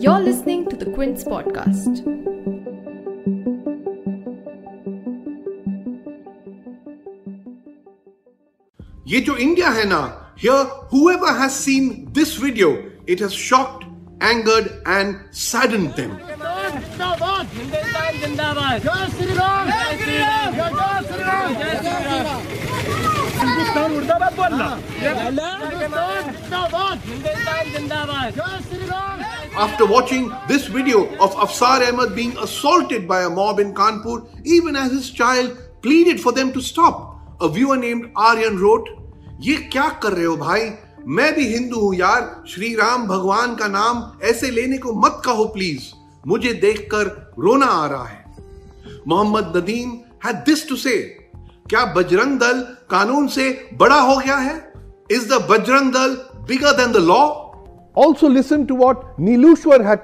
You're listening to the Quint Podcast. ये जो India है ना here whoever has seen this video it has shocked angered and saddened them. मुर्दाबाद बोलना After watching this video of Afsar Ahmed being assaulted by a mob in Kanpur, even as his child pleaded for them to stop, a viewer named Aryan wrote, ये क्या कर रहे हो भाई मैं भी हिंदू हूँ यार श्री राम भगवान का नाम ऐसे लेने को मत कहो प्लीज़ मुझे देखकर रोना आ रहा है Mohammad Nadeem had this to say क्या बजरंग दल कानून से बड़ा हो गया है? Is the Bajrang Dal bigger than the law also listen to what नीलूश्वर है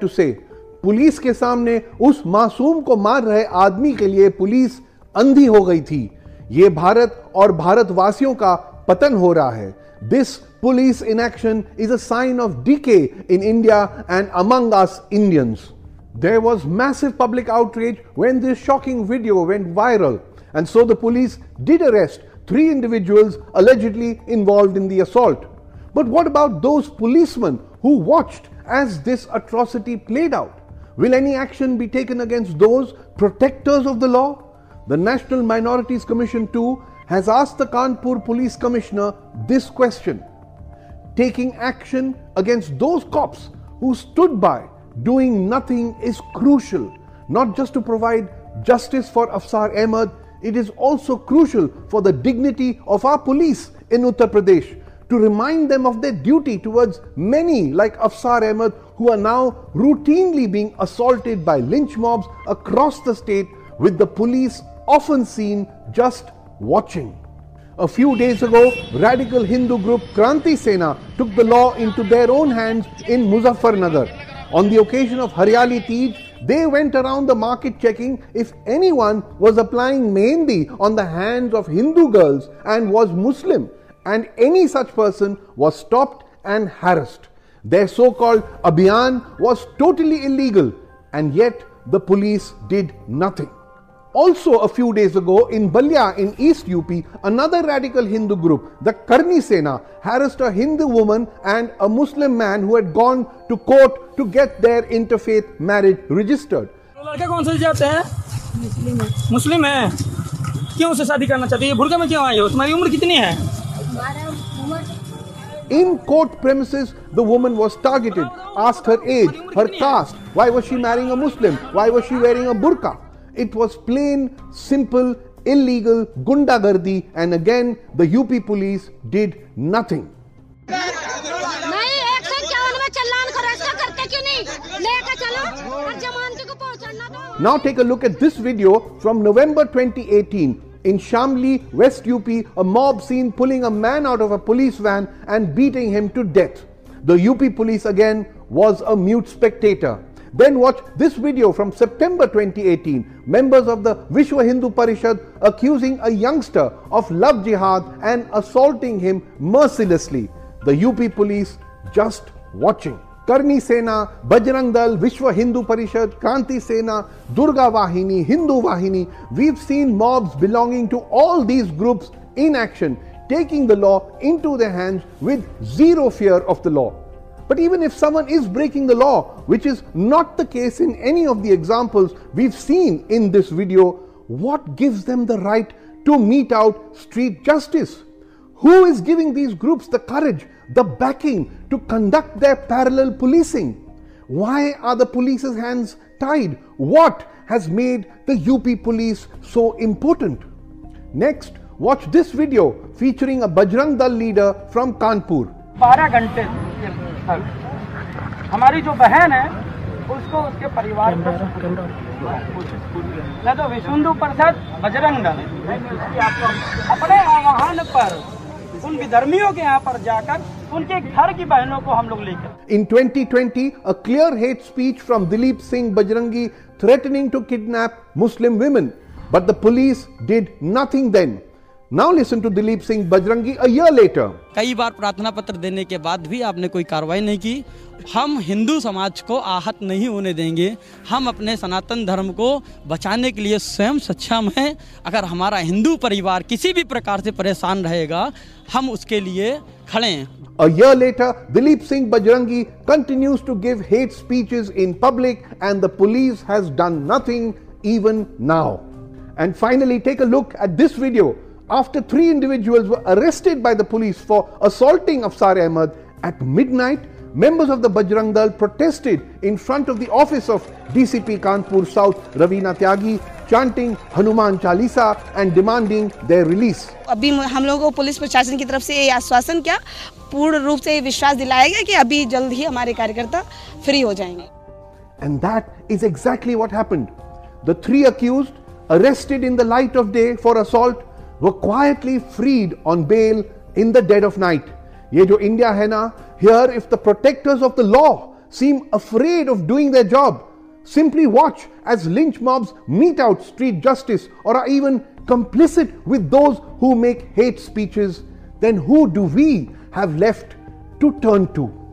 पुलिस के सामने उस मासूम को मार रहे आदमी के लिए पुलिस अंधी हो गई थी। यह भारत और भारतवासियों का पतन हो रहा है। This police in action is a sign of decay in India and among us Indians there was massive public outreach when this shocking video went viral and so the police did arrest three individuals allegedly involved in the assault. But what about those policemen who watched as this atrocity played out? Will any action be taken against those protectors of the law? The National Minorities Commission, too, has asked the Kanpur Police Commissioner this question taking action against those cops who stood by doing nothing is crucial, not just to provide justice for Afsar Ahmed, it is also crucial for the dignity of our police in Uttar Pradesh to remind them of their duty towards many like Afsar Ahmed who are now routinely being assaulted by lynch mobs across the state with the police often seen just watching. A few days ago, radical Hindu group Kranti Sena took the law into their own hands in Muzaffarnagar. On the occasion of Haryali Teej, they went around the market checking if anyone was applying mehndi on the hands of Hindu girls and was Muslim, and any such person was stopped and harassed. Their so called Abhiyan was totally illegal, and yet the police did nothing. Also, a few days ago in Ballia in East UP, another radical Hindu group, the Karni Sena, harassed a Hindu woman and a Muslim man who had gone to court to get their interfaith marriage registered. लड़के कौन जाते हैं? मुस्लिम है। क्यों उसे शादी करना चाहते हो? बुरके में क्यों हो? तुम्हारी उम्र कितनी है? In court premises, the woman was targeted, asked her age, her caste, why was she marrying a Muslim, why was she wearing a burqa. It was plain, simple, illegal gundagardi, and again, the UP police did nothing. Now take a look at this video from November 2018 in Shamli, West UP, a mob scene pulling a man out of a police van and beating him to death. The UP police again was a mute spectator. Then watch this video from September 2018. Members of the Vishwa Hindu Parishad accusing a youngster of love jihad and assaulting him mercilessly. The UP police just watching. Karni Sena, Bajrang Dal, Vishwa Hindu Parishad, Kranti Sena, Durga Vahini, Hindu Vahini. We've seen mobs belonging to all these groups in action, taking the law into their hands with zero fear of the law. But even if someone is breaking the law, which is not the case in any of the examples we've seen in this video, what gives them the right to mete out street justice? Who is giving these groups the courage, the backing to conduct their parallel policing? Why are the police's hands tied? What has made the UP police so important? Next, watch this video featuring a Bajrang Dal leader from Kanpur. 12 घंटे तक हमारी जो बहन है उसको उसके परिवार न तो हिंदू परिषद बजरंग दल अपने आह्वान पर उन विधर्मियों के यहाँ पर जाकर उनके घर की बहनों को हम लोग लेकर In 2020, a clear hate speech from Dilip Singh Bajrangi threatening to kidnap Muslim women. But the police did nothing then. Now listen to Dilip Singh Bajrangi a letter कई बार प्रार्थना पत्र देने के बाद भी आपने कोई कार्रवाई नहीं की। हम हिंदू समाज को आहत नहीं होने देंगे। हम अपने सनातन धर्म को बचाने के लिए स्वयं सक्षम हैं। अगर हमारा हिंदू परिवार किसी भी प्रकार से परेशान रहेगा हम उसके लिए खड़े हैं। A year later, Dilip Singh Bajrangi continues to give hate speeches in public, and the police has done nothing even now. And finally, take a look at this video. After three individuals were arrested by the police for assaulting Afsar Ahmad at midnight, members of the Bajrang Dal protested in front of the office of DCP Kanpur South Ravina Tyagi, chanting Hanuman Chalisa and demanding their release. अभी हम लोगों को police प्रशासन की तरफ से ये आश्वासन किया पूर्ण रूप से ये विश्वास दिलाया गया कि अभी जल्द ही हमारे कार्यकर्ता फ्री हो जाएंगे And that is exactly what happened. The three accused, arrested in the light of day for assault, were quietly freed on bail in the dead of night. Ye jo India hai na, here if the protectors of the law seem afraid of doing their job, simply watch as lynch mobs mete out street justice or are even complicit with those who make hate speeches. Then who do we have left to turn to?